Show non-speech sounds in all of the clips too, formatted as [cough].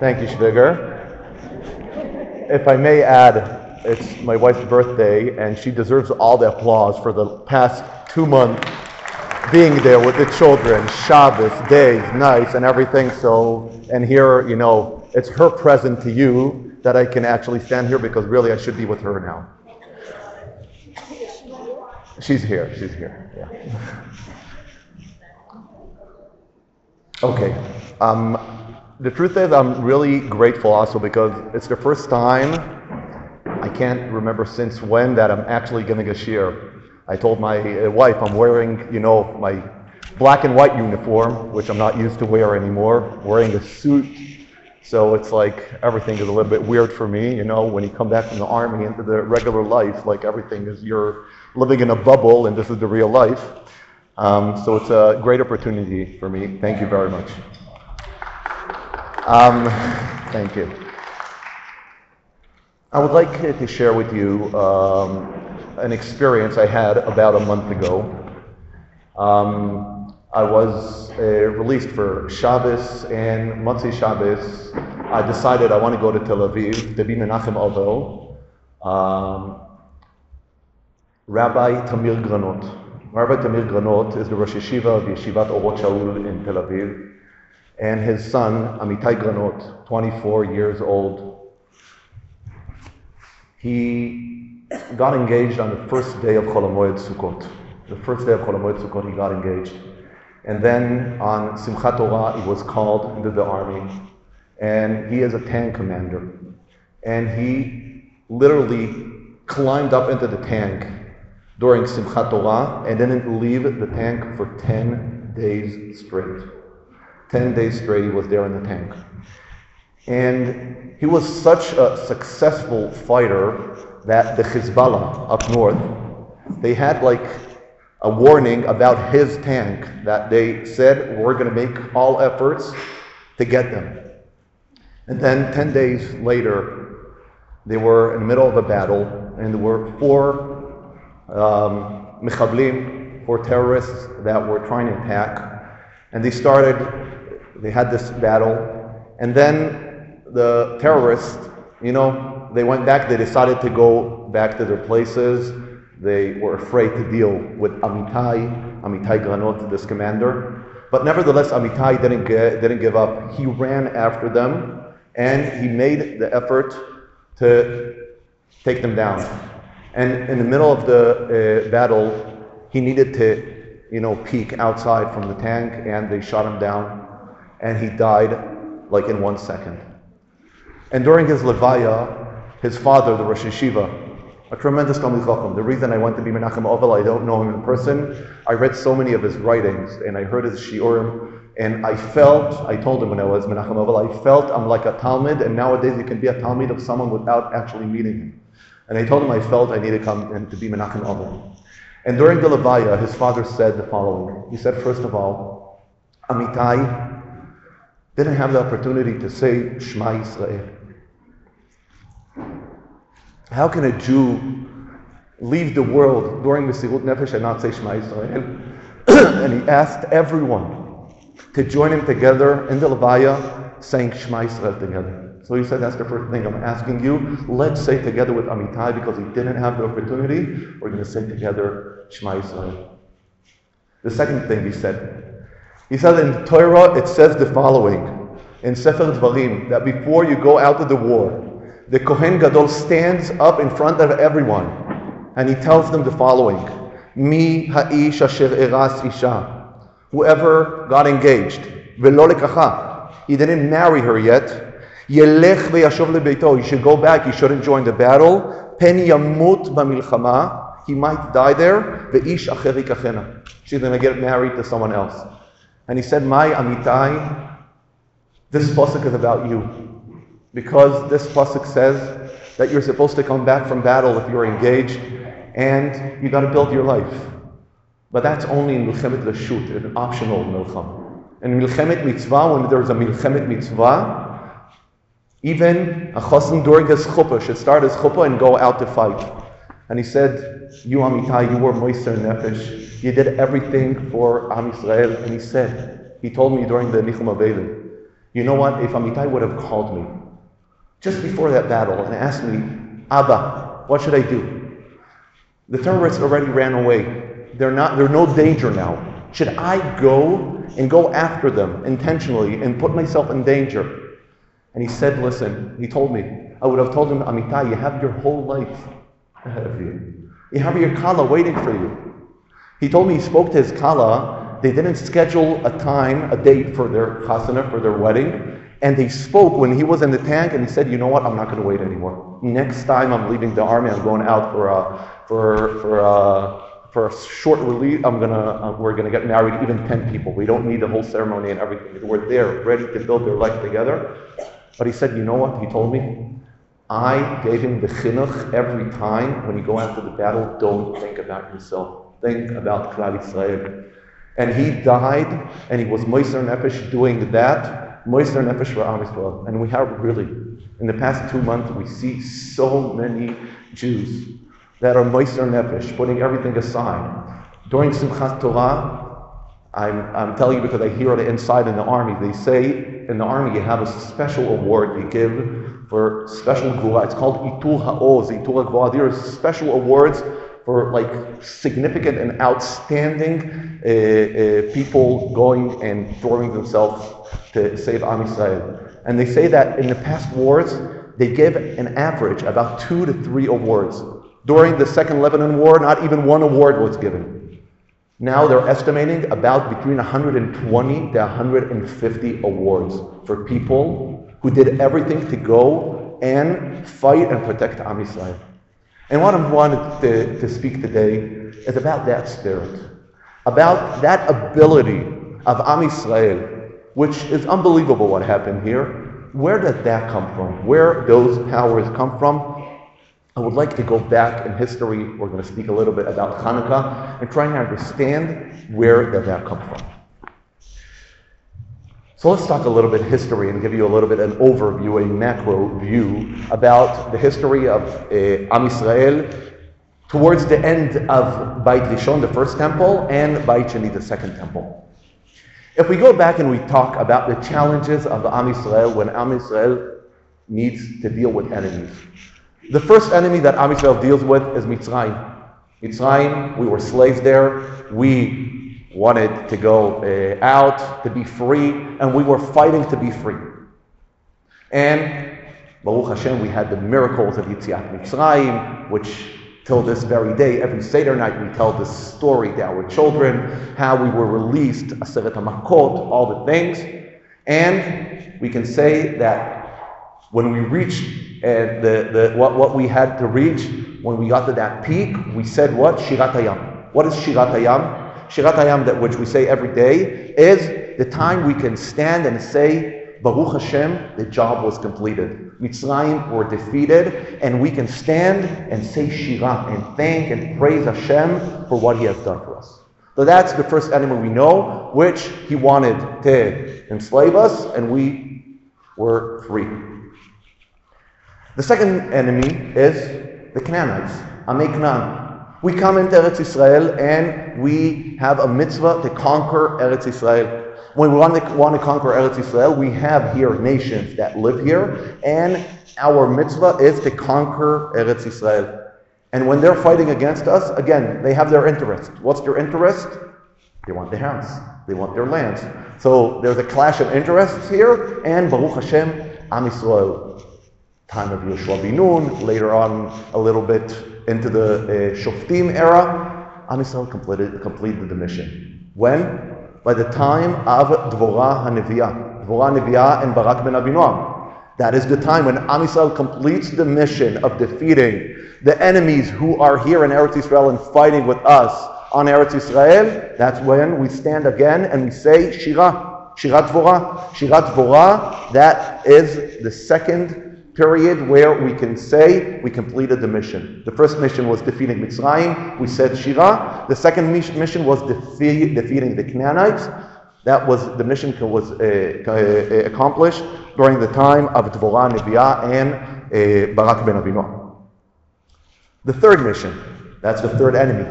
Thank you, Schwiger. If I may add, it's my wife's birthday, and she deserves all the applause for the past two months being there with the children, Shabbos, days, nights, and everything. So, and here, you know, it's her present to you that I can actually stand here because really I should be with her now. She's here. She's here. Yeah. Okay. Um, the truth is, I'm really grateful also because it's the first time I can't remember since when that I'm actually giving a shiur. I told my uh, wife I'm wearing, you know, my black and white uniform, which I'm not used to wear anymore, wearing a suit. So it's like everything is a little bit weird for me, you know, when you come back from the army into the regular life, like everything is you're living in a bubble and this is the real life. Um, so it's a great opportunity for me. Thank you very much. Um, thank you. I would like to share with you um, an experience I had about a month ago. Um, I was uh, released for Shabbos and Motzei Shabbos. I decided I want to go to Tel Aviv to be Menachem Ovel. Um, Rabbi Tamir Granot. Rabbi Tamir Granot is the Rosh Yeshiva of Yeshivat Orot Shaul in Tel Aviv. And his son, Amitai Granot, 24 years old. He got engaged on the first day of Chol HaMoed Sukkot. The first day of Chol HaMoed Sukkot, he got engaged. And then on Simchat Torah, he was called into the army. And he is a tank commander. And he literally climbed up into the tank during Simchat Torah and didn't leave the tank for 10 days straight. 10 days straight he was there in the tank. And he was such a successful fighter that the Hezbollah up north, they had like a warning about his tank that they said we're going to make all efforts to get them. And then 10 days later, they were in the middle of a battle, and there were four um, mechablim, four terrorists that were trying to attack. And they started, they had this battle, and then the terrorists, you know, they went back, they decided to go back to their places. They were afraid to deal with Amitai, Amitai Granot, this commander. But nevertheless, Amitai didn't, get, didn't give up. He ran after them, and he made the effort to take them down. And in the middle of the uh, battle, he needed to, you know, peek outside from the tank, and they shot him down, and he died like in one second. And during his levaya, his father, the Rosh Yeshiva, a tremendous Talmid Chacham. The reason I went to be Menachem Ovel, I don't know him in person. I read so many of his writings, and I heard his shiurim, and I felt, I told him when I was Menachem Ovel, I felt I'm like a Talmid, and nowadays you can be a Talmid of someone without actually meeting him. And I told him I felt I needed to come and to be Menachem Ovel. And during the Levaya, his father said the following. He said, first of all, Amitai didn't have the opportunity to say Shema Yisrael. How can a Jew leave the world during the Sirut Nefesh and not say Shema Yisrael? [clears throat] and he asked everyone to join him together in the Levaya saying Shema Yisrael together. So he said, that's the first thing I'm asking you. Let's say together with Amitai because he didn't have the opportunity. We're going to say together Shema Yisrael. The second thing he said, he said in Torah it says the following in Sefer Dvarim that before you go out to the war, the Kohen Gadol stands up in front of everyone and he tells them the following Mi ha'ish asher eras isha. Whoever got engaged, velo lekacha. He didn't marry her yet. Yelech ve'yashov lebeito. He should go back. He shouldn't join the battle. Pen yamut b'milchama. He might die there. Ve'ish acher yikachena. She's going to get married to someone else. And he said, My amitai, this pasuk is about you. Because this pasuk says that you're supposed to come back from battle if you're engaged, and you got to build your life. But that's only in milchemet reshut, an optional milcham. In milchemet mitzvah, when there's a milchemet mitzvah, even a chassan during his chuppah should start his chuppah and go out to fight. And he said, "You Amitai, you were moiser nefesh. You did everything for Am Yisrael." And he said, he told me during the Nichum Avelim, You know what? If Amitai would have called me just before that battle and asked me, Abba, what should I do? The terrorists already ran away. They're not, they're no danger now. Should I go and go after them intentionally and put myself in danger? And he said, Listen, he told me, I would have told him, Amitai, you have your whole life ahead of you. You have your kala waiting for you. He told me he spoke to his kala. They didn't schedule a time, a date for their chasana, for their wedding. And they spoke when he was in the tank, and he said, "You know what? I'm not going to wait anymore. Next time I'm leaving the army, I'm going out for a for for a, for a short release. I'm gonna uh, we're gonna get married, even ten people. We don't need the whole ceremony and everything. We're there, ready to build their life together." But he said, "You know what?" He told me, I gave him the chinuch every time when you go after the battle, don't think about yourself. Think about Klal Yisrael. And he died, and he was Moiser Nefesh doing that, Moiser Nefesh for Am Yisrael. And we have really, in the past two months, we see so many Jews that are Moiser Nefesh, putting everything aside. During Simchat Torah, I'm, I'm telling you because I hear it inside in the army. They say in the army you have a special award they give for special gvura. It's called Itur Ha'oz, Itur Gvura. There are special awards for like significant and outstanding uh, uh, people going and throwing themselves to save Am Yisrael. And they say that in the past wars, they give an average about two to three awards. During the Second Lebanon War, not even one award was given. Now they're estimating about between 120 to 150 awards for people who did everything to go and fight and protect Am Yisrael. And what I wanted to, to speak today is about that spirit, about that ability of Am Yisrael, which is unbelievable what happened here. Where did that come from? Where those powers come from? I would like to go back in history. We're going to speak a little bit about Hanukkah and try and understand where did that come from. So let's talk a little bit history and give you a little bit an overview, a macro view about the history of uh, Am Yisrael towards the end of Beit Rishon, the first temple, and Beit Sheni, the second temple. If we go back and we talk about the challenges of Am Yisrael when Am Yisrael needs to deal with enemies, the first enemy that Am Yisrael deals with is Mitzrayim. Mitzrayim, we were slaves there. We wanted to go uh, out, to be free, and we were fighting to be free. And Baruch Hashem, we had the miracles of Yetziat Mitzrayim, which till this very day, every Seder night, we tell this story to our children, how we were released, Aseret HaMakot, all the things. And we can say that when we reached uh, the, the, what, what we had to reach, when we got to that peak, we said what? Shirat Hayam. What is Shirat Hayam? Shirat Hayam, that which we say every day, is the time we can stand and say, Baruch Hashem, the job was completed. Mitzrayim were defeated, and we can stand and say Shira and thank and praise Hashem for what He has done for us. So that's the first enemy we know, which He wanted to enslave us, and we were free. The second enemy is the Canaanites, Amei Canaan. We come into Eretz Israel and we have a mitzvah to conquer Eretz Israel. When we want to, want to conquer Eretz Israel, we have here nations that live here, and our mitzvah is to conquer Eretz Israel. And when they're fighting against us, again, they have their interest. What's their interest? They want their house. They want their lands. So there's a clash of interests here, and Baruch Hashem, Am Yisrael. Time of Yoshua Bin Nun, later on a little bit into the uh, Shoftim era, Am Yisrael completed, completed the mission. When? By the time of Dvorah HaNeviah. Dvorah HaNeviah and Barak ben Abinoam. That is the time when Am Yisrael completes the mission of defeating the enemies who are here in Eretz Israel and fighting with us on Eretz Israel. That's when we stand again and we say Shira, Shirat Dvorah. Shirat Dvorah, that is the second period where we can say we completed the mission. The first mission was defeating Mitzrayim. We said Shira. The second mission was defeat, defeating the Canaanites. That was the mission was uh, uh, accomplished during the time of Dvorah Neviah and uh, Barak ben Abinoam. The third mission, that's the third enemy,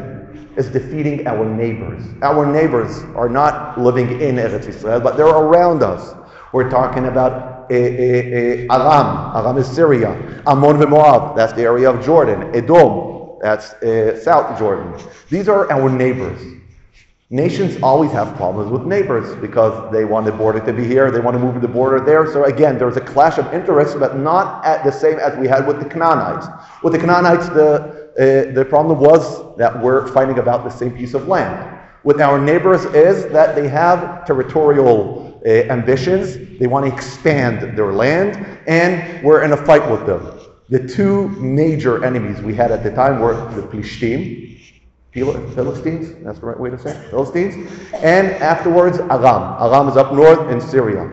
is defeating our neighbors. Our neighbors are not living in Eretz Israel, but they're around us. We're talking about Aram. Aram is Syria. Ammon and Moab, that's the area of Jordan. Edom, that's uh, South Jordan. These are our neighbors. Nations always have problems with neighbors because they want the border to be here, they want to move the border there. So again, there's a clash of interests, but not at the same as we had with the Canaanites. With the Canaanites, the, uh, the problem was that we're fighting about the same piece of land. With our neighbors is that they have territorial uh, ambitions, they want to expand their land, and we're in a fight with them. The two major enemies we had at the time were the Plishtim, Philistines, that's the right way to say it, Philistines. And afterwards, Aram. Aram is up north in Syria.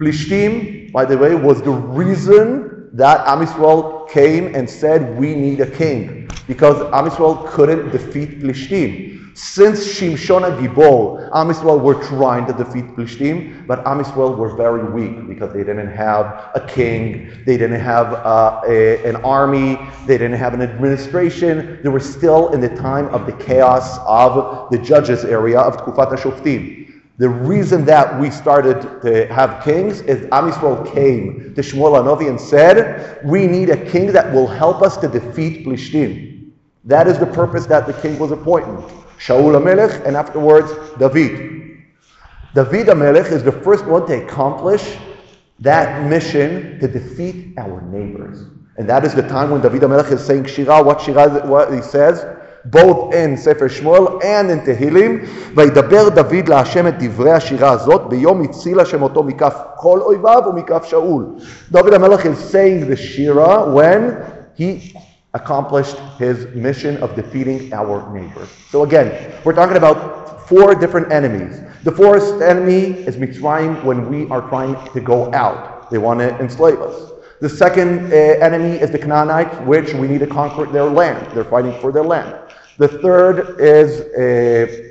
Plishtim, by the way, was the reason that Am Yisrael came and said, we need a king. Because Am Yisrael couldn't defeat Plishtim. Since Shimshon Gibor, Am Yisrael were trying to defeat Plishtim, but Am Yisrael were very weak because they didn't have a king, they didn't have uh, a, an army, they didn't have an administration. They were still in the time of the chaos of the judges area of Tkufat HaShoftim. The reason that we started to have kings is Am Yisrael came to Shmuel Hanavi and said, we need a king that will help us to defeat Plishtim. That is the purpose that the king was appointed. Shaul HaMelech, and afterwards David. David HaMelech is the first one to accomplish that mission to defeat our neighbors. And that is the time when David HaMelech is saying Shira, what Shira, what he says, both in Sefer Shmuel and in Tehillim, וידבר דוד להשם את דברי השירה הזאת ביום הציל השם אותו מכף כל אויביו ומכף שאול. David HaMelech is saying the Shira when he accomplished his mission of defeating our neighbor. So again, we're talking about four different enemies. The first enemy is Mitzrayim when we are trying to go out. They want to enslave us. The second uh, enemy is the Canaanites, which we need to conquer their land. They're fighting for their land. The third is uh,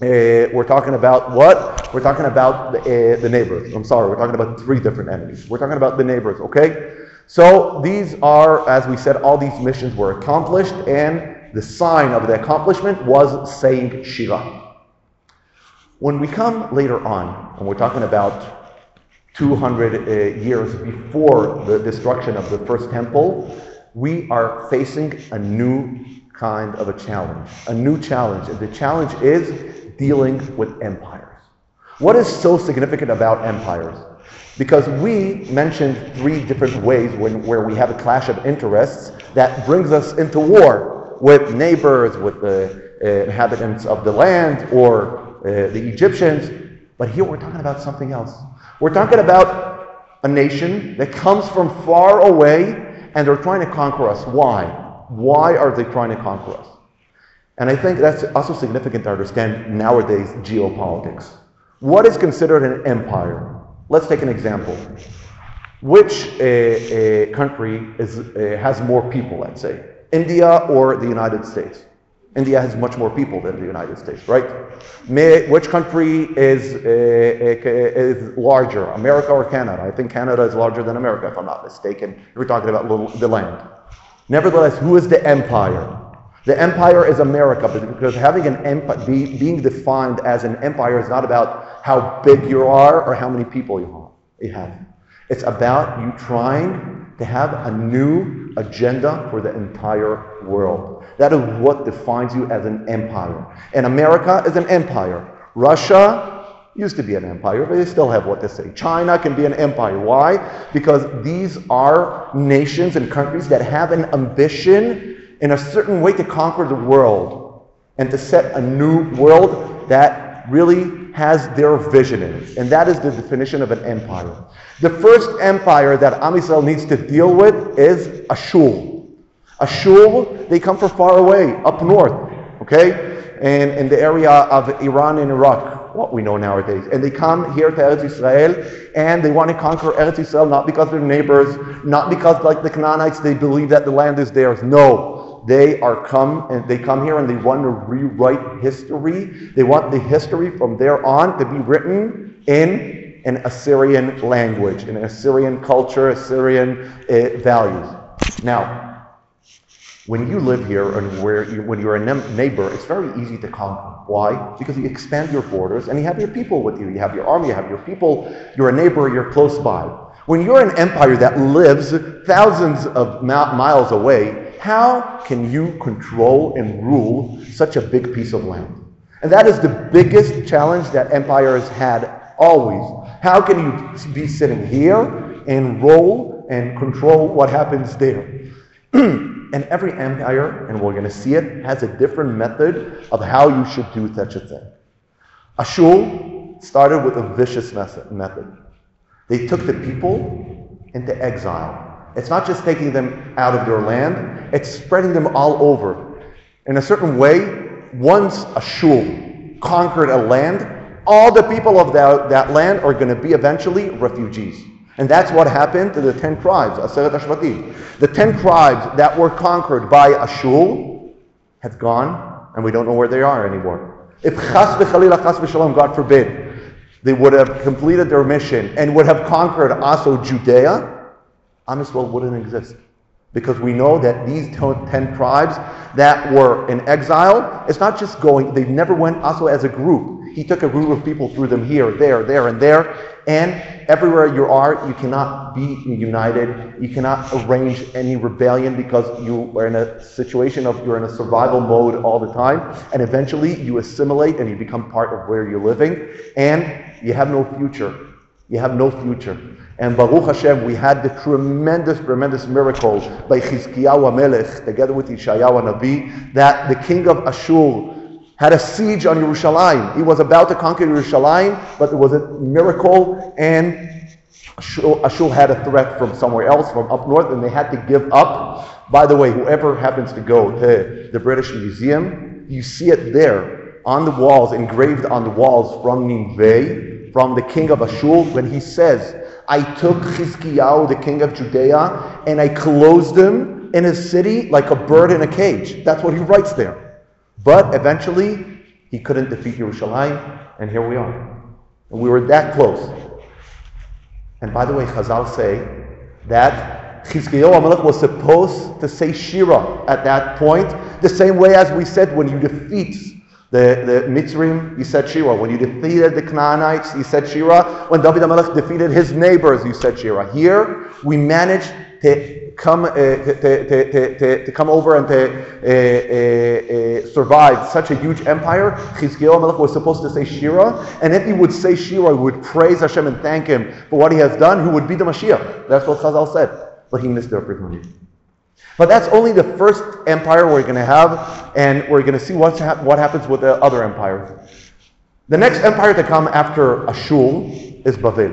uh, we're talking about what? We're talking about the, the neighbors. I'm sorry, we're talking about three different enemies. We're talking about the neighbors, okay? So these are, as we said, all these missions were accomplished, and the sign of the accomplishment was saying Shira. When we come later on, and we're talking about 200 uh, years before the destruction of the first temple, we are facing a new kind of a challenge. A new challenge. And the challenge is dealing with empires. What is so significant about empires? Because we mentioned three different ways when, where we have a clash of interests that brings us into war with neighbors, with the uh, inhabitants of the land, or uh, the Egyptians. But here we're talking about something else. We're talking about a nation that comes from far away and they're trying to conquer us. Why? Why are they trying to conquer us? And I think that's also significant to understand nowadays geopolitics. What is considered an empire? Let's take an example. Which uh, uh, country is, uh, has more people, let's say? India or the United States? India has much more people than the United States, right? May, which country is, uh, uh, is larger, America or Canada? I think Canada is larger than America, if I'm not mistaken. We're talking about the land. Nevertheless, who is the empire? The empire is America, because having an empire, be, being defined as an empire is not about how big you are or how many people you have. It's about you trying to have a new agenda for the entire world. That is what defines you as an empire. And America is an empire. Russia used to be an empire, but they still have what to say. China can be an empire. Why? Because these are nations and countries that have an ambition in a certain way to conquer the world and to set a new world that really has their vision in it. And that is the definition of an empire. The first empire that Am Yisrael needs to deal with is Ashur. Ashur, they come from far away, up north, okay? And in the area of Iran and Iraq, what we know nowadays. And they come here to Eretz Israel and they want to conquer Eretz Israel not because they're neighbors, not because like the Canaanites, they believe that the land is theirs. No. They are come and they come here and they want to rewrite history. They want the history from there on to be written in an Assyrian language, in Assyrian culture, Assyrian uh, values. Now, When you live here and where you, when you're a neighbor, it's very easy to conquer. Why? Because you expand your borders and you have your people with you. You have your army, you have your people, you're a neighbor, you're close by. When you're an empire that lives thousands of miles away, how can you control and rule such a big piece of land? And that is the biggest challenge that empires had always. How can you be sitting here and roll and control what happens there? [clears throat] and every empire, and we're going to see it, has a different method of how you should do such a thing. Ashur started with a vicious method. They took the people into exile. It's not just taking them out of their land, it's spreading them all over. In a certain way, once Ashur conquered a land, all the people of that, that land are going to be eventually refugees. And that's what happened to the ten tribes, Aseret Ashvatim. The ten tribes that were conquered by Ashur have gone, and we don't know where they are anymore. If Chas v'chalila, Chas v'shalom, God forbid, they would have completed their mission and would have conquered also Judea, Am wouldn't exist. Because we know that these ten tribes that were in exile, it's not just going, they never went also as a group. He took a group of people, threw them here, there, there, and there, and everywhere you are, you cannot be united. You cannot arrange any rebellion because you are in a situation of you're in a survival mode all the time, and eventually you assimilate and you become part of where you're living, and you have no future. You have no future. And Baruch Hashem, we had the tremendous, tremendous miracle by Chizkiyahu Melech, together with Yeshayahu Nabi, that the king of Ashur had a siege on Yerushalayim. He was about to conquer Yerushalayim, but there was a miracle, and Ashur had a threat from somewhere else, from up north, and they had to give up. By the way, whoever happens to go to the British Museum, you see it there on the walls, engraved on the walls from Nineveh, from the king of Ashur, when he says, I took Chizkiyahu, the king of Judea, and I closed him in his city like a bird in a cage. That's what he writes there. But eventually, he couldn't defeat Yerushalayim, and here we are. And we were that close. And by the way, Chazal say that Chizkiyahu HaMelech was supposed to say Shira at that point, the same way as we said when you defeat the, the Mitzrim, you said Shira. When you defeated the Canaanites, you said Shira. When David HaMelech defeated his neighbors, you said Shira. Here, we managed to come, uh, to, to, to, to, come over and to uh, uh, uh survive such a huge empire, Chizkiyahu Melech was supposed to say Shira, and if he would say Shira, he would praise Hashem and thank him for what he has done, he would be the Mashiach. That's what Chazal said. But he missed the opportunity. But that's only the first empire we're going to have, and we're going to see what's ha- what happens with the other empire. The next empire to come after Ashur is Babel.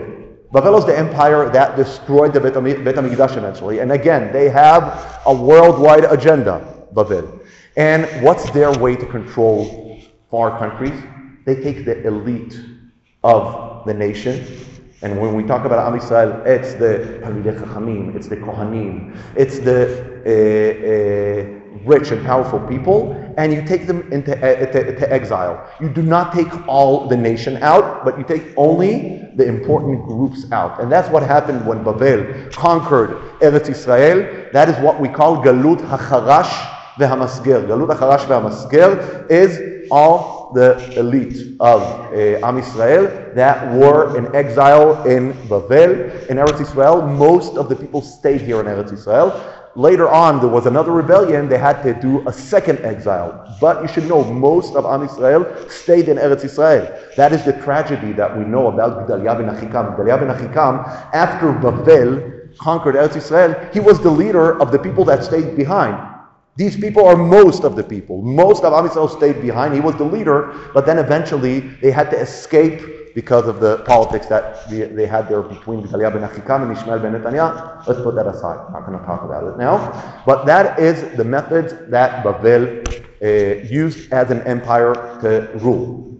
Babel is the empire that destroyed the Bet HaMikdash eventually. And again, they have a worldwide agenda, Babel. And what's their way to control far countries? They take the elite of the nation. And when we talk about Am Yisrael, it's the Talmidei Chachamim, it's the Kohanim, it's the uh, uh, rich and powerful people, and you take them into, uh, to, to, exile. You do not take all the nation out, but you take only the important groups out. And that's what happened when Babel conquered Eretz Israel. That is what we call Galut HaCharash veHamasger. Galut HaCharash veHamasger is all the elite of uh, Am Israel that were in exile in Babel, in Eretz Israel. Most of the people stayed here in Eretz Israel later on there was another rebellion, they had to do a second exile. But you should know, most of Am Israel stayed in Eretz Israel. That is the tragedy that we know about Gedaliah ben Achikam. Gedaliah ben Achikam, after Babel conquered Eretz Israel, he was the leader of the people that stayed behind. These people are most of the people. Most of Am Israel stayed behind. He was the leader, but then eventually they had to escape because of the politics that they, had there between Gedaliah ben Achikam and Ishmael ben Netanyah. Let's put that aside. I'm not going to talk about it now. But that is the methods that Babel uh, used as an empire to rule.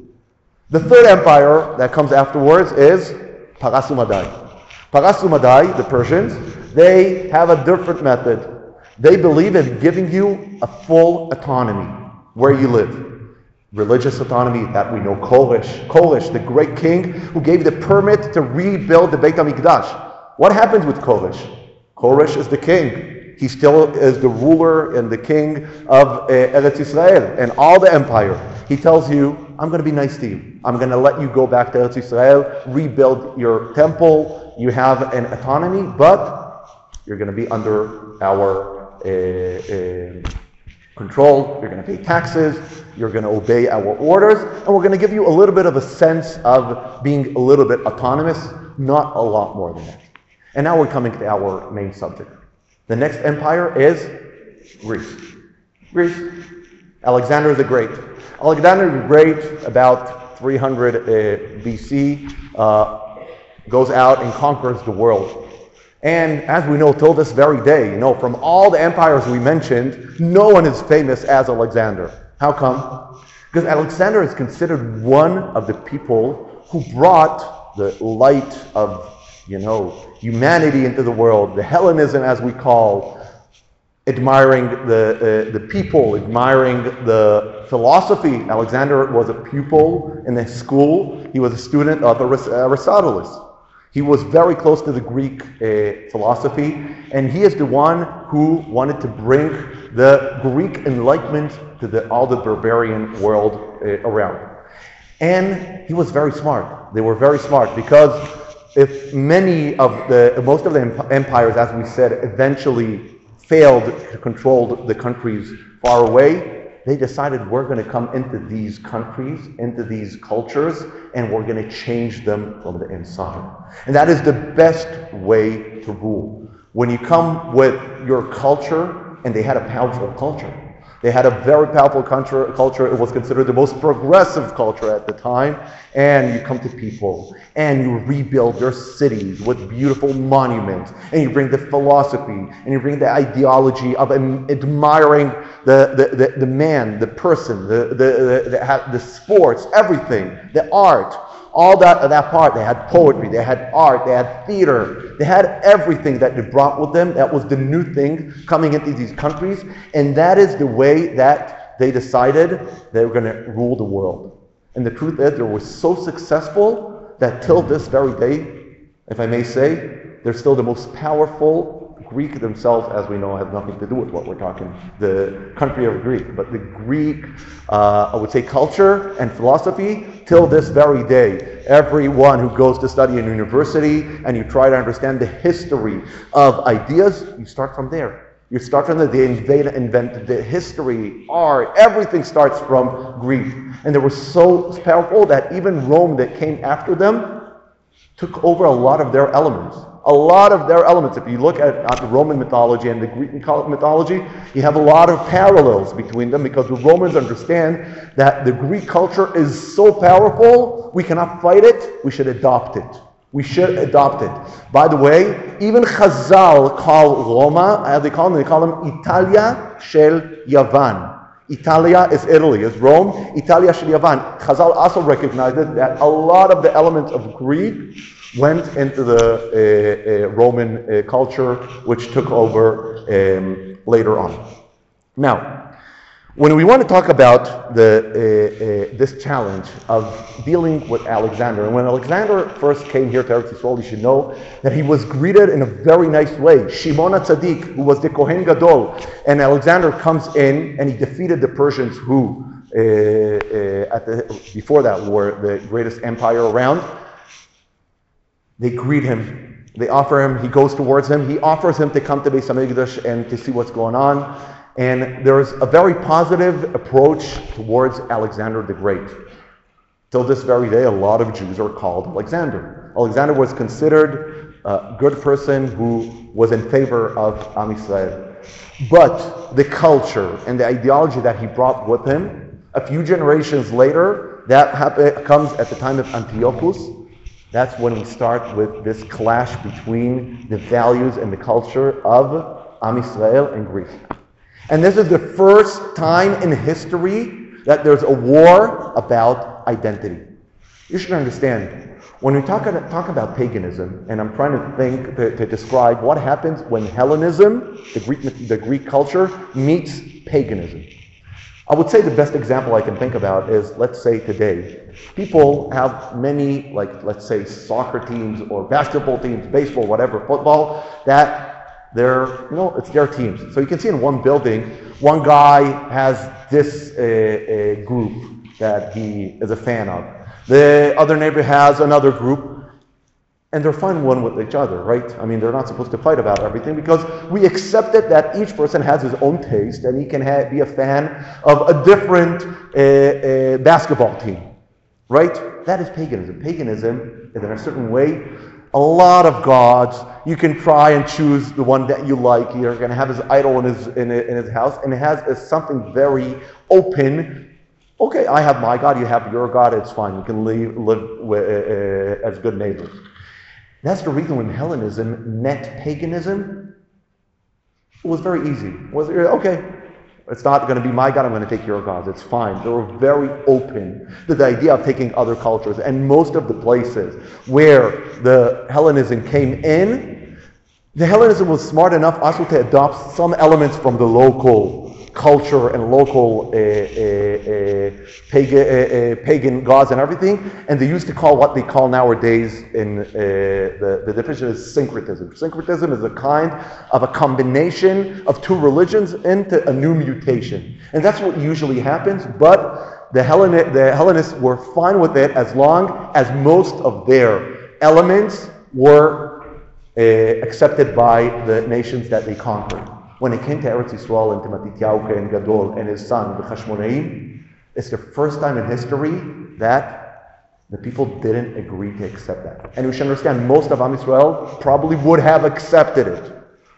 The third empire that comes afterwards is Paras uMadai. Parasumadai, the Persians, they have a different method. They believe in giving you a full autonomy where you live religious autonomy that we know Koresh. Koresh, the great king who gave the permit to rebuild the Beit HaMikdash. What happens with Koresh? Koresh is the king. He still is the ruler and the king of uh, Eretz Israel and all the empire. He tells you, I'm going to be nice to you. I'm going to let you go back to Eretz Israel, rebuild your temple. You have an autonomy, but you're going to be under our control. You're going to pay taxes. You're going to obey our orders. And we're going to give you a little bit of a sense of being a little bit autonomous, not a lot more than that. And now we're coming to our main subject. The next empire is Greece. Greece. Alexander the Great. Alexander the Great, about 300 uh, BC, uh, goes out and conquers the world. And as we know till this very day, you know, from all the empires we mentioned, no one is famous as Alexander. How come? Because Alexander is considered one of the people who brought the light of, you know, humanity into the world, the Hellenism as we call, admiring the, uh, the people, admiring the philosophy. Alexander was a pupil in the school. He was a student of Aristotle. He was very close to the Greek uh, philosophy, and he is the one who wanted to bring the Greek Enlightenment to the, all the barbarian world uh, around. And he was very smart. They were very smart because if many of the, most of the empires, as we said, eventually failed to control the countries far away, they decided we're going to come into these countries, into these cultures, and we're going to change them from the inside. And that is the best way to rule. When you come with your culture, and they had a powerful culture, they had a very powerful culture. It was considered the most progressive culture at the time. And you come to people and you rebuild your cities with beautiful monuments. And you bring the philosophy and you bring the ideology of admiring the, the, the, the man, the person, the, the, the, the sports, everything, the art all that, that part. They had poetry, they had art, they had theater, they had everything that they brought with them. That was the new thing coming into these countries. And that is the way that they decided they were going to rule the world. And the truth is, they were so successful that till this very day, if I may say, they're still the most powerful Greek themselves, as we know, have nothing to do with what we're talking, the country of Greek. But the Greek, uh, I would say, culture and philosophy, till this very day, everyone who goes to study in university and you try to understand the history of ideas, you start from there. You start from the day they invented the history, art, everything starts from Greek. And they were so powerful that even Rome that came after them took over a lot of their elements a lot of their elements. If you look at, at, the Roman mythology and the Greek mythology, you have a lot of parallels between them because the Romans understand that the Greek culture is so powerful, we cannot fight it, we should adopt it. We should adopt it. By the way, even Chazal call Roma, as they call them, they call them Italia shel Yavan. Italia is Italy, is Rome. Italia shel Yavan. Chazal also recognized that a lot of the elements of Greek went into the uh, uh, Roman uh, culture, which took over um, later on. Now, when we want to talk about the, uh, uh, this challenge of dealing with Alexander, and when Alexander first came here to Eretz Yisrael, you should know that he was greeted in a very nice way. Shimon HaTzadik, who was the Kohen Gadol, and Alexander comes in and he defeated the Persians who, uh, at the, before that, were the greatest empire around. They greet him. They offer him. He goes towards him. He offers him to come to Beis Hamikdash and to see what's going on. And there's a very positive approach towards Alexander the Great. Till this very day, a lot of Jews are called Alexander. Alexander was considered a good person who was in favor of Am Yisrael. But the culture and the ideology that he brought with him, a few generations later, that comes at the time of Antiochus, that's when we start with this clash between the values and the culture of Am Yisrael and Greece. And this is the first time in history that there's a war about identity. You should understand, when we talk, talk about paganism, and I'm trying to think, to, to describe what happens when Hellenism, the Greek, the Greek culture, meets paganism. I would say the best example I can think about is, let's say today, people have many, like, let's say, soccer teams or basketball teams, baseball, whatever, football, that They're, you know, it's their teams. So you can see in one building, one guy has this uh, uh, group that he is a fan of. The other neighbor has another group, and they're fine one with each other, right? I mean, they're not supposed to fight about everything because we accepted that each person has his own taste and he can ha- be a fan of a different uh, uh, basketball team, right? That is paganism. Paganism is in a certain way a lot of gods. You can try and choose the one that you like. You're going to have his idol in his, in, in his house, and it has something very open. Okay, I have my God, you have your God, it's fine. You can live, live uh, as good neighbors. That's the reason when Hellenism met paganism, it was very easy. It was okay, it's not going to be my God, I'm going to take your gods. It's fine. They were very open to the idea of taking other cultures. And most of the places where the Hellenism came in, the Hellenism was smart enough also to adopt some elements from the local culture and local uh, uh, uh, pagan, pagan, gods and everything. And they used to call what they call nowadays in the, the definition is syncretism. Syncretism is a kind of a combination of two religions into a new mutation. And that's what usually happens. But the, Hellen- the Hellenists were fine with it as long as most of their elements were uh, accepted by the nations that they conquered. When it came to Eretz Yisrael and to Matityahu and Gadol and his son, the Chashmonaim, it's the first time in history that the people didn't agree to accept that. And we should understand most of Am Yisrael probably would have accepted it.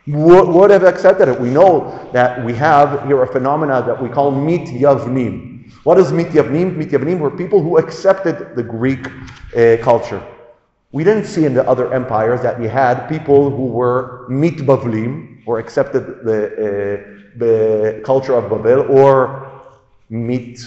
Would, would have accepted it. We know that we have here a phenomena that we call mit yavnim. What is mit yavnim? Mit yavnim were people who accepted the Greek uh, culture. We didn't see in the other empires that we had people who were mit bavlim, or accepted the, uh, the culture of Babel, or mit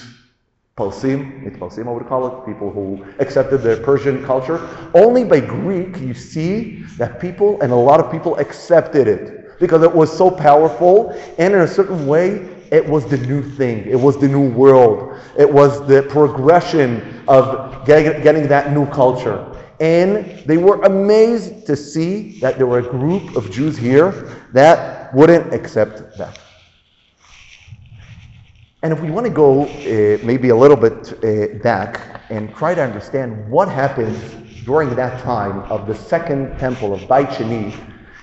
palsim, mit palsim I would call it, people who accepted the Persian culture. Only by Greek you see that people, and a lot of people accepted it, because it was so powerful, and in a certain way, it was the new thing. It was the new world. It was the progression of getting, getting that new culture. And they were amazed to see that there were a group of Jews here that wouldn't accept that. And if we want to go uh, maybe a little bit uh, back and try to understand what happened during that time of the second temple of Beit Sheni,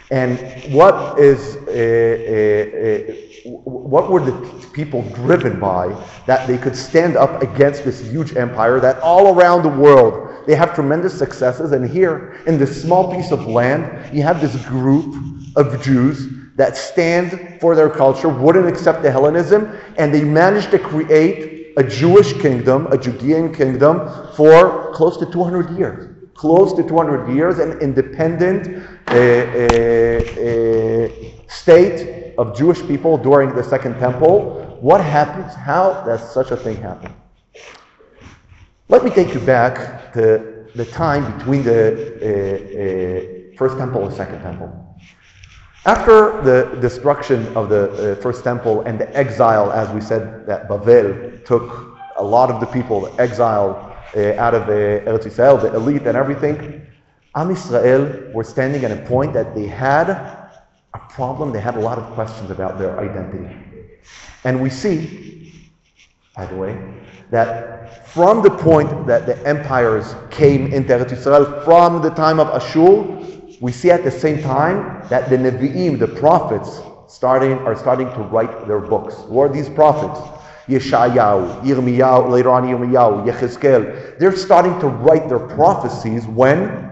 and what is uh, what were the people driven by that they could stand up against this huge empire that all around the world they have tremendous successes. And here, in this small piece of land, you have this group of Jews that stand for their culture, wouldn't accept the Hellenism, and they managed to create a Jewish kingdom, a Judean kingdom, for close to 200 years. Close to 200 years, an independent uh, uh, uh, state of Jewish people during the Second Temple. What happens? How does such a thing happen? Let me take you back to the time between the uh, uh, first temple and second temple. After the destruction of the uh, first temple and the exile, as we said, that Bavel took a lot of the people, the exile uh, out of the Eretz Israel, the elite and everything, Am Israel were standing at a point that they had a problem. They had a lot of questions about their identity. And we see, by the way, that from the point that the empires came into Eretz Israel, from the time of Ashur, we see at the same time that the Nevi'im, the prophets, starting, are starting to write their books. Who are these prophets? Yeshayahu, Yirmiyahu, later on Yirmiyahu, Yechezkel. They're starting to write their prophecies when?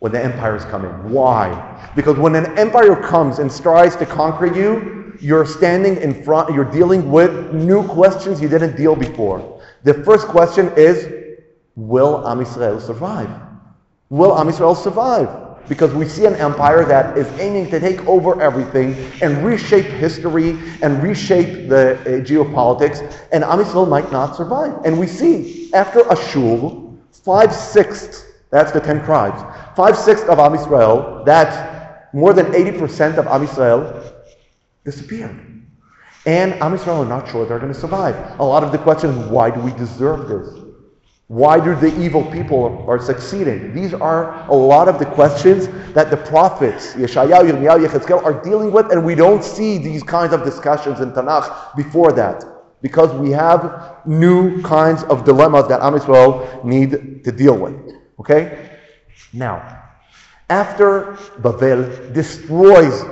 When the empires come in. Why? Because when an empire comes and tries to conquer you, you're standing in front, you're dealing with new questions you didn't deal before. The first question is, will Am Yisrael survive? Will Am Yisrael survive? Because we see an empire that is aiming to take over everything and reshape history and reshape the uh, geopolitics, and Am Yisrael might not survive. And we see, after Ashur, five-sixths, that's the ten tribes, five-sixths of Am Yisrael, that's more than 80% of Am Yisrael, disappeared. And Am Yisrael are not sure they're going to survive. A lot of the questions why do we deserve this? Why do the evil people are succeeding? These are a lot of the questions that the prophets, Yeshayahu, Yirmiyahu, Yechezkel, are dealing with, and we don't see these kinds of discussions in Tanakh before that because we have new kinds of dilemmas that Am Yisrael need to deal with. Okay? Now, after Babel destroys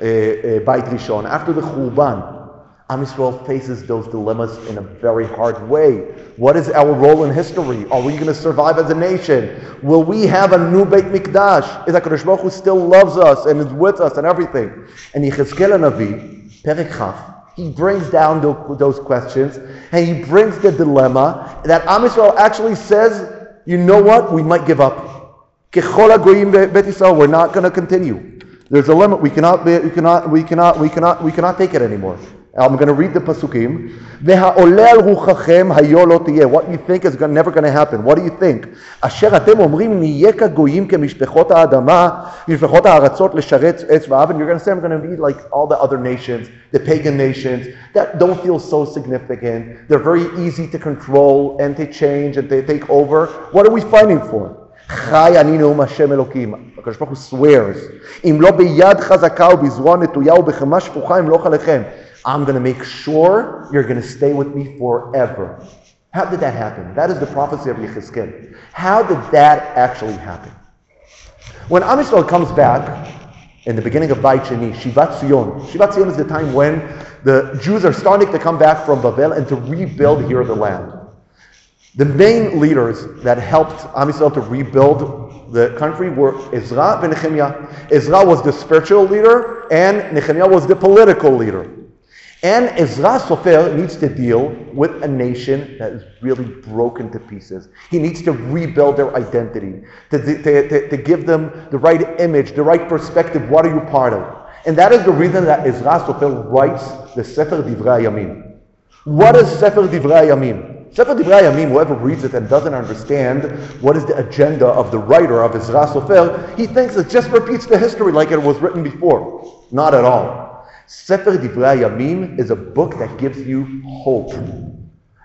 Uh, uh, Beit Rishon, after the Churban, Am Yisrael faces those dilemmas in a very hard way. What is our role in history? Are we going to survive as a nation? Will we have a new Beit Mikdash? Is HaKadosh Baruch Hu still loves us and is with us and everything? And Yechezkel Navi, Perek he brings down those questions and he brings the dilemma that Am Yisrael actually says, you know what, we might give up. We're not going to continue. There's a limit. We cannot, be, we cannot, we cannot, we cannot, we cannot take it anymore. I'm going to read the pasukim. What you think is never going to happen? What do you think? אשר אתם אומרים נהיה כגויים כמשפחות האדמה, משפחות הארצות לשרת עץ ואבן. You're going to say I'm going to be like all the other nations, the pagan nations that don't feel so significant. They're very easy to control and to change and to take over. What are we fighting for? חי אני נאום השם אלוקים. הקדוש ברוך הוא swears. אם לא ביד חזקה ובזרוע נטויה ובחמה שפוכה אמלוך עליכם. I'm going to make sure you're going to stay with me forever. How did that happen? That is the prophecy of Yechezkel. How did that actually happen? When Am Yisrael comes back in the beginning of Beit Sheni, Shivat Zion. Shivat Zion is the time when the Jews are starting to come back from Babel and to rebuild here the land. The main leaders that helped Am Yisrael to rebuild the country were Ezra and Nehemiah. Ezra was the spiritual leader, and Nehemiah was the political leader. And Ezra Sofer needs to deal with a nation that is really broken to pieces. He needs to rebuild their identity, to, to, to, to, give them the right image, the right perspective. What are you part of? And that is the reason that Ezra Sofer writes the Sefer Divrei Yamim. What is Sefer Divrei Yamim? Sefer Divrei Yamim, whoever reads it and doesn't understand what is the agenda of the writer of Ezra Sofer, he thinks it just repeats the history like it was written before. Not at all. Sefer Divrei Yamim is a book that gives you hope.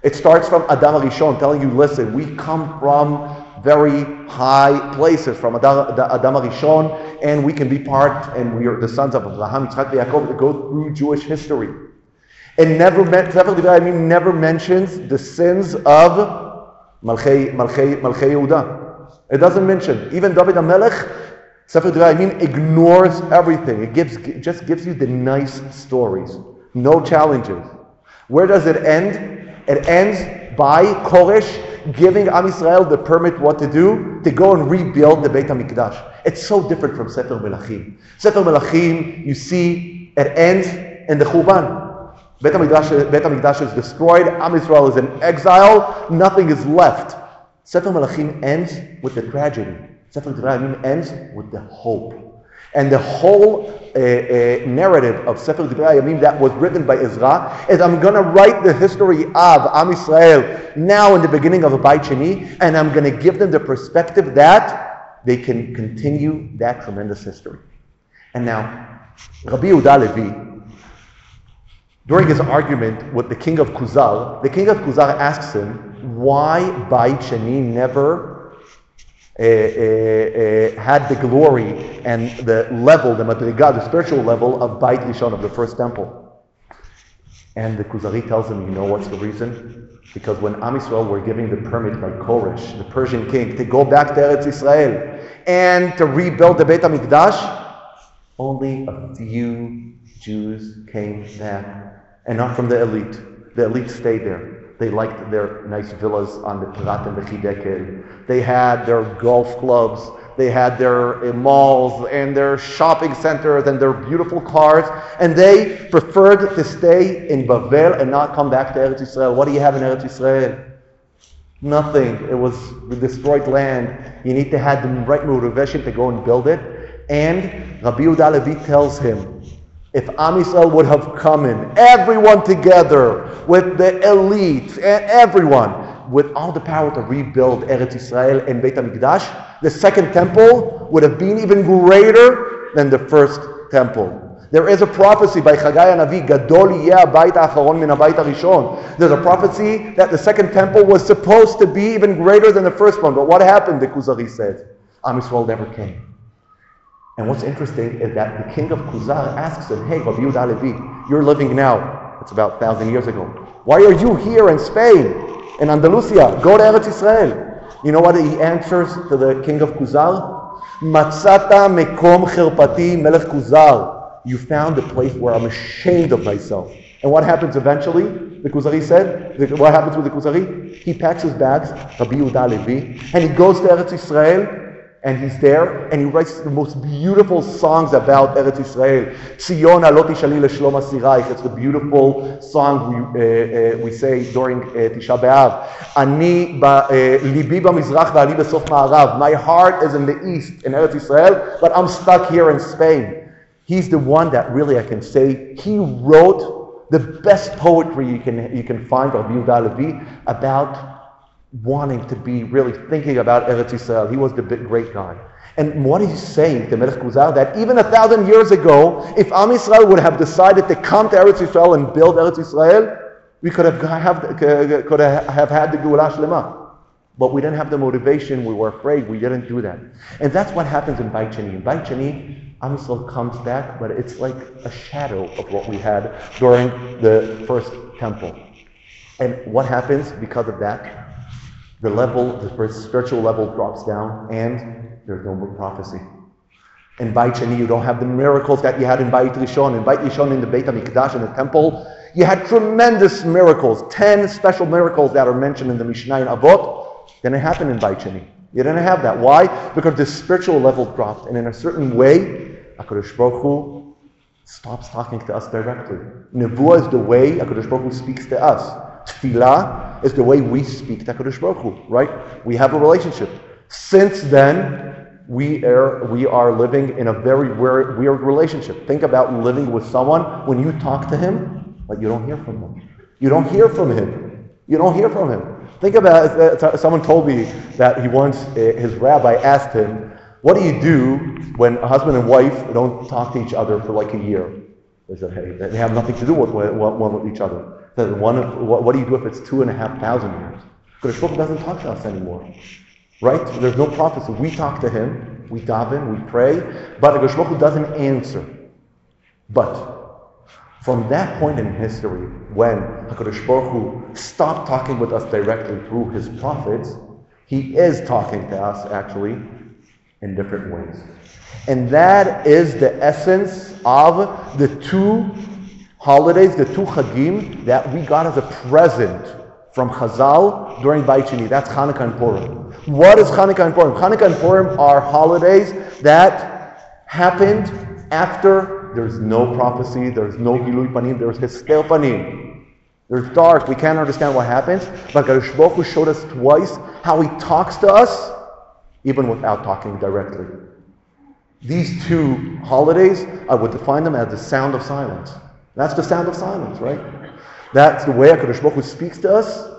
It starts from Adam Rishon telling you, listen, we come from very high places, from Adam, Adam Rishon, and we can be part, and we are the sons of Abraham, Yitzchak, Yaakov, go through Jewish history. It never, Divrei Yamim never mentions the sins of Malchei, Malchei, Malchei Yehuda. It doesn't mention. Even David HaMelech Sefer Divrei Yamim ignores everything. It gives, just gives you the nice stories. No challenges. Where does it end? It ends by Koresh giving Am Yisrael the permit what to do to go and rebuild the Beit HaMikdash. It's so different from Sefer Melachim. Sefer Melachim, you see, it ends in the Churban. Beit HaMikdash, Beit HaMikdash is destroyed. Am Yisrael is in exile. Nothing is left. Sefer Melachim ends with the tragedy. Sefer Divrei Yamim ends with the hope. And the whole uh, uh, narrative of Sefer Divrei Yamim that was written by Ezra is I'm going to write the history of Am Yisrael now in the beginning of a Beit Sheni, and I'm going to give them the perspective that they can continue that tremendous history. And now, Rabbi Yehuda Levi, during his argument with the king of Kuzar, the king of Kuzar asks him why Beit Sheni never uh, uh, uh, had the glory and the level, the madrigah, the spiritual level of Beit Rishon, of the first temple. And the Kuzari tells him, you know what's the reason? Because when Am Yisrael were giving the permit by Koresh, the Persian king, to go back to Eretz Israel and to rebuild the Beit HaMikdash, only a few Jews came back, and not from the elite. The elite stayed there. They liked their nice villas on the Prat and the Chidekel. They had their golf clubs. They had their uh, malls and their shopping centers and their beautiful cars. And they preferred to stay in Bavel and not come back to Eretz Israel. What do you have in Eretz Israel? Nothing. It was destroyed land. You need to have the right motivation to go and build it. And Rabbi Yehuda Levi tells him, if Am Yisrael would have come in, everyone together, with the elite and everyone, with all the power to rebuild Eretz Israel and Beit HaMikdash, the second temple would have been even greater than the first temple. There is a prophecy by Chagai Navi, Gadol abayit ha'acharon min abayit harishon. There's a prophecy that the second temple was supposed to be even greater than the first one. But what happened, the Kuzari said? Am Yisrael never came. And what's interesting is that the king of Kuzar asks him, Hey, Rabbi Yehuda Levi, you're living now. It's about 1,000 years ago. Why are you here in Spain, in Andalusia? Go to Eretz Israel. You know what he answers to the king of Kuzar? Matzata mekom chirpati melech Kuzar. You found a place where I'm ashamed of myself. And what happens eventually? The Kuzari said, what happens with the Kuzari? He packs his bags, Rabbi Yehuda Levi, and he goes to Eretz Israel and he's there, and he writes the most beautiful songs about Eretz Israel. Tzion aloti shali leshlom asiraich. It's the beautiful song we, uh, uh, we say during uh, Tisha B'Av. Ani libi b'mizrach b'sof ma'arav. My heart is in the east, in Eretz Israel, but I'm stuck here in Spain. He's the one that really I can say, he wrote the best poetry you can, you can find, of Yehuda Levi, about wanting to be really thinking about Eretz Yisrael. He was the big, great guy. And what he's saying to Melech Kuzar, that even a thousand years ago, if Am Yisrael would have decided to come to Eretz Yisrael and build Eretz Yisrael, we could have, have, could have had the Geulah Shlema. But we didn't have the motivation, we were afraid, we didn't do that. And that's what happens in Beit Sheni. In Beit Sheni, Am Yisrael comes back, but it's like a shadow of what we had during the first temple. And what happens because of that? The level, the spiritual level drops down, and there's no more prophecy. In Beit you don't have the miracles that you had in Beit Rishon. In Beit in the Beit HaMikdash, in the temple, you had tremendous miracles, 10 special miracles that are mentioned in the Mishnah and Avot. Didn't happen in Beit Sheni. You didn't have that. Why? Because the spiritual level dropped, and in a certain way, HaKadosh Baruch Hu stops talking to us directly. Nevuah is the way HaKadosh Baruch Hu speaks to us. Tefillah is the way we speak to HaKadosh Baruch Hu, right? We have a relationship. Since then, we are, we are living in a very weird, weird relationship. Think about living with someone when you talk to him, but you don't hear from him. You don't hear from him. You don't hear from him. Think about uh, someone told me that he once, uh, his rabbi asked him, What do you do when a husband and wife don't talk to each other for like a year? They said, Hey, they have nothing to do with one with each other. That one of, what, what, do you do if it's two and a half thousand years? Because Baruch doesn't talk to us anymore. Right? There's no prophecy. We talk to him, we daven, we pray, but Hakadosh Baruch doesn't answer. But from that point in history, when Hakadosh Baruch Hu stopped talking with us directly through his prophets, he is talking to us actually in different ways. And that is the essence of the two holidays, the two Chagim that we got as a present from Chazal during Beit Sheni. That's Hanukkah and Purim. What is Hanukkah and Purim? Hanukkah and Purim are holidays that happened after there's no prophecy, there's no Gilui Panim, there's Hester Panim. There's dark, we can't understand what happens, but Garush showed us twice how he talks to us even without talking directly. These two holidays, I would define them as the sound of silence. That's the sound of silence, right? That's the way HaKadosh Baruch Hu speaks to us.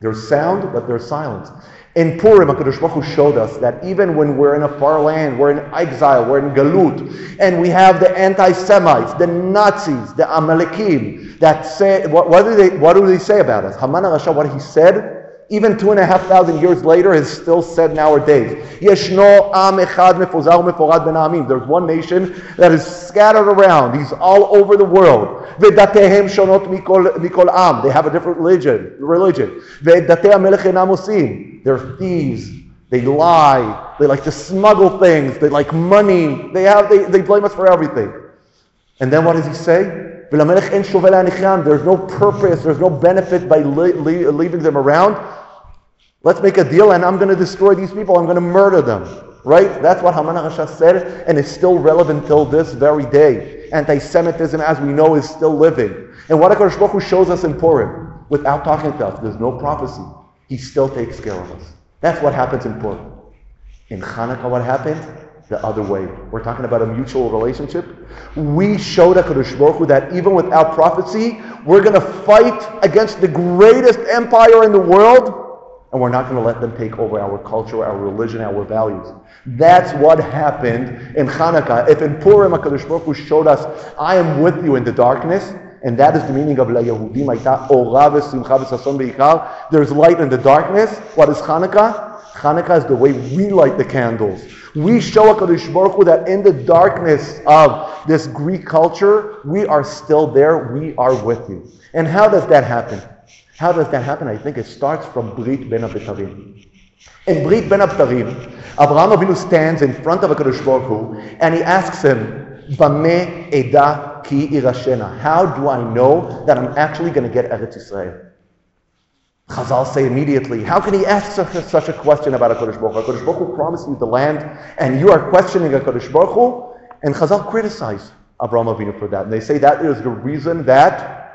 There's sound, but there's silence. In Purim, HaKadosh Baruch Hu showed us that even when we're in a far land, we're in exile, we're in Galut, and we have the anti-Semites, the Nazis, the Amalekim, that say, what, what, do they, what do they say about us? Haman Rasha, what he said, even two and a half thousand years later, is still said nowadays. There's one nation that is scattered around. He's all over the world. They have a different religion. Religion. They're thieves. They lie. They like to smuggle things. They like money. They have. They, they blame us for everything. And then what does he say? There's no purpose, there's no benefit by leaving them around. Let's make a deal and I'm going to destroy these people. I'm going to murder them. Right? That's what Haman HaRasha said and it's still relevant till this very day. Anti-Semitism, as we know, is still living. And what HaKadosh Baruch Hu shows us in Purim, without talking to us, there's no prophecy. He still takes care of us. That's what happens in Purim. In Hanukkah, what happened? The other way. We're talking about a mutual relationship. We showed HaKadosh Baruch Hu that even without prophecy, we're going to fight against the greatest empire in the world, And we're not going to let them take over our culture, our religion, our values. That's what happened in Hanukkah. If in Purim HaKadosh Baruch Hu showed us, I am with you in the darkness, and that is the meaning of La There's light in the darkness. What is Hanukkah? Hanukkah is the way we light the candles. We show HaKadosh Baruch Hu that in the darkness of this Greek culture, we are still there. We are with you. And how does that happen? How does that happen? I think it starts from Brit Ben Abitarim. In Brit Ben Abitarim, Abraham Avinu stands in front of HaKadosh Baruch Hu and he asks him, Bame Eda Ki Irashena. How do I know that I'm actually going to get Eretz Yisrael? Chazal say immediately, how can he ask such a, such a question about HaKadosh Baruch Hu? HaKadosh Baruch Hu promised you the land and you are questioning HaKadosh Baruch Hu? And Chazal criticize Abraham Avinu for that. And they say that is the reason that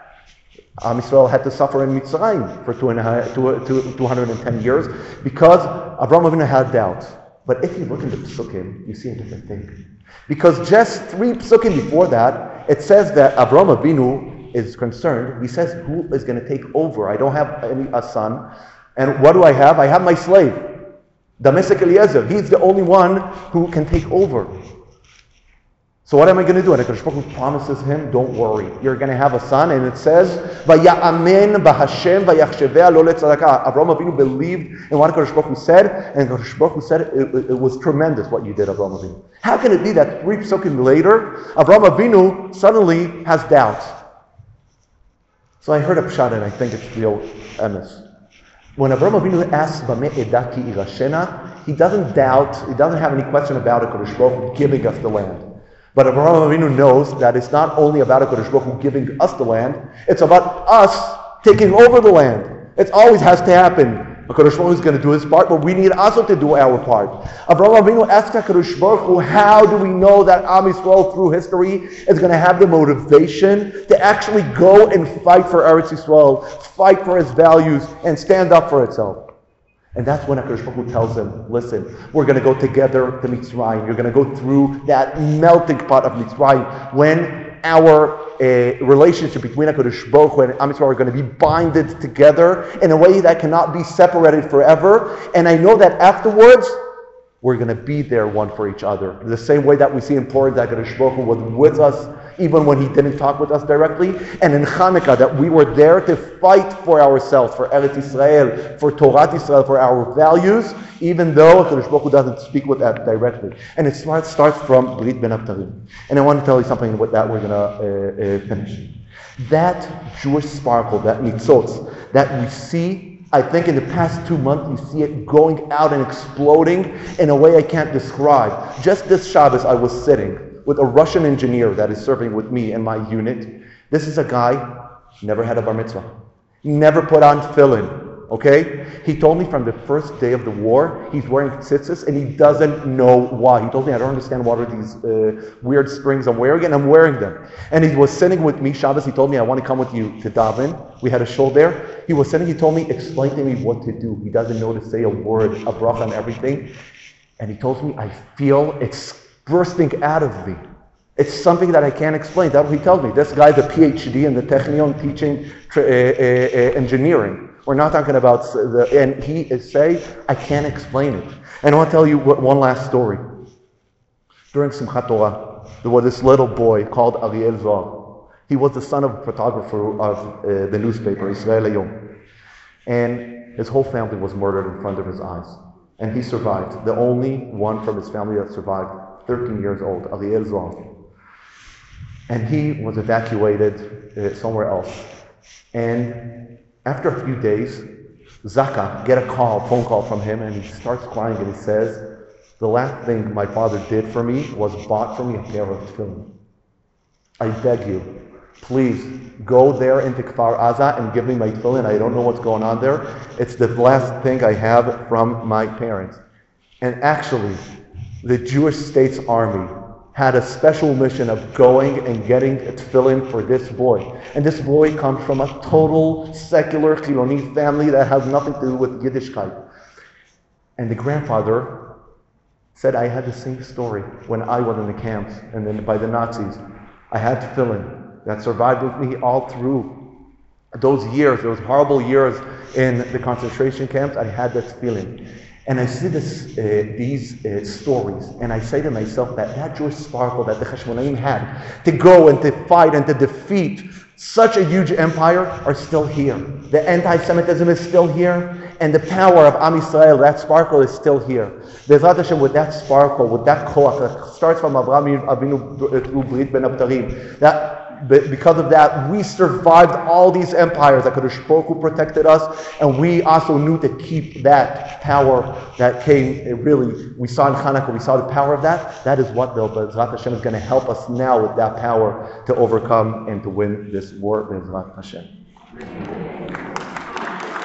Am Yisrael had to suffer in Mitzrayim for two and a two, two, 210 years because Abraham Avinu had doubts. But if you look into Psukim, you see a different thing. Because just three Psukim before that, it says that Abraham Avinu is concerned. He says, who is going to take over? I don't have any, a son. And what do I have? I have my slave, Damasek Eliezer. He's the only one who can take over. So what am I going to do? And Baruch promises him, don't worry, you're going to have a son. And it says, Vaya'amen b'Hashem vayachshevea lo letzadaka. Avraham Avinu believed in what Hu said, and Hu said, it, it, was tremendous what you did, Avraham Avinu. How can it be that three psukim later, Avraham Avinu suddenly has doubts? So I heard a pshat, and I think it's real emes. When Avraham Avinu asks, Bame edaki irashena, he doesn't doubt, he doesn't have any question about HaKadosh Baruch giving us the land. But Abraham Avinu knows that it's not only about HaKadosh Baruch giving us the land, it's about us taking over the land. It always has to happen. HaKadosh Baruch Hu is going to do his part, but we need also to do our part. Abraham Avinu asks HaKadosh Baruch Hu, how do we know that Am Yisrael through history is going to have the motivation to actually go and fight for Eretz Yisrael, fight for its values, and stand up for itself? And that's when HaKadosh Baruch Hu tells him, listen, we're going to go together to Mitzrayim. You're going to go through that melting pot of Mitzrayim when our uh, relationship between HaKadosh Baruch Hu and Am Yisrael are going to be binded together in a way that cannot be separated forever. And I know that afterwards, we're going to be there one for each other. The same way that we see in that HaKadosh Baruch Hu was with us even when he didn't talk with us directly. And in Hanukkah, that we were there to fight for ourselves, for Eretz Israel, for Torah Israel, for our values, even though HaKadosh Baruch Hu doesn't speak with that directly. And it starts, from Brit Ben Abtarim. And I want to tell you something with that we're going to uh, uh, finish. That Jewish sparkle, that nitzotz, that we see I think in the past two months, you see it going out and exploding in a way I can't describe. Just this Shabbos, I was sitting with a Russian engineer that is serving with me in my unit. This is a guy, never had a bar mitzvah, never put on tefillin. Okay? He told me from the first day of the war, he's wearing tzitzis and he doesn't know why. He told me, I don't understand what are these uh, weird strings I'm wearing, and I'm wearing them. And he was sitting with me, Shabbos, he told me, I want to come with you to daven. We had a show there. He was sitting, he told me, explain to me what to do. He doesn't know to say a word, a bracha and everything. And he told me, I feel it's bursting out of me. It's something that I can't explain. That's what he tells me. This guy's a PhD in the Technion teaching uh, uh, engineering. We're not talking about the, and he is say, I can't explain it. And I want to tell you one last story. During Simchat Torah, there was this little boy called Ariel Zohar. He was the son of a photographer of uh, the newspaper, Israel Hayom. And his whole family was murdered in front of his eyes. And he survived. The only one from his family that survived, 13 years old, Ariel Zohar. And he was evacuated uh, somewhere else. And after a few days, Zaka get a call, phone call from him, and he starts crying and he says, The last thing my father did for me was bought for me a pair of tefillin. I beg you, please go there into Kfar Aza and give me my tefillin. I don't know what's going on there. It's the last thing I have from my parents. And actually, the Jewish State's Army had a special mission of going and getting a tefillin for this boy. And this boy comes from a total secular Chiloni family that has nothing to do with Yiddishkeit. And the grandfather said, I had the same story when I was in the camps and then by the Nazis. I had tefillin that survived with me all through. those years, those horrible years in the concentration camps, I had that feeling. And I see this, uh, these uh, stories, and I say to myself that that Jewish sparkle that the Hashmonaim had to go and to fight and to defeat such a huge empire are still here. The anti-Semitism is still here, and the power of Am Yisrael, that sparkle is still here. Bezrat Hashem, with that sparkle, with that koach that starts from Avraham Avinu through Brit Ben Abtarim, that because of that, we survived all these empires. that Kadosh Baruch Hu protected us, and we also knew to keep that power that came. Really, we saw in Hanukkah, we saw the power of that. That is what the Bezrat Hashem is going to help us now with that power to overcome and to win this war. Bezrat Hashem.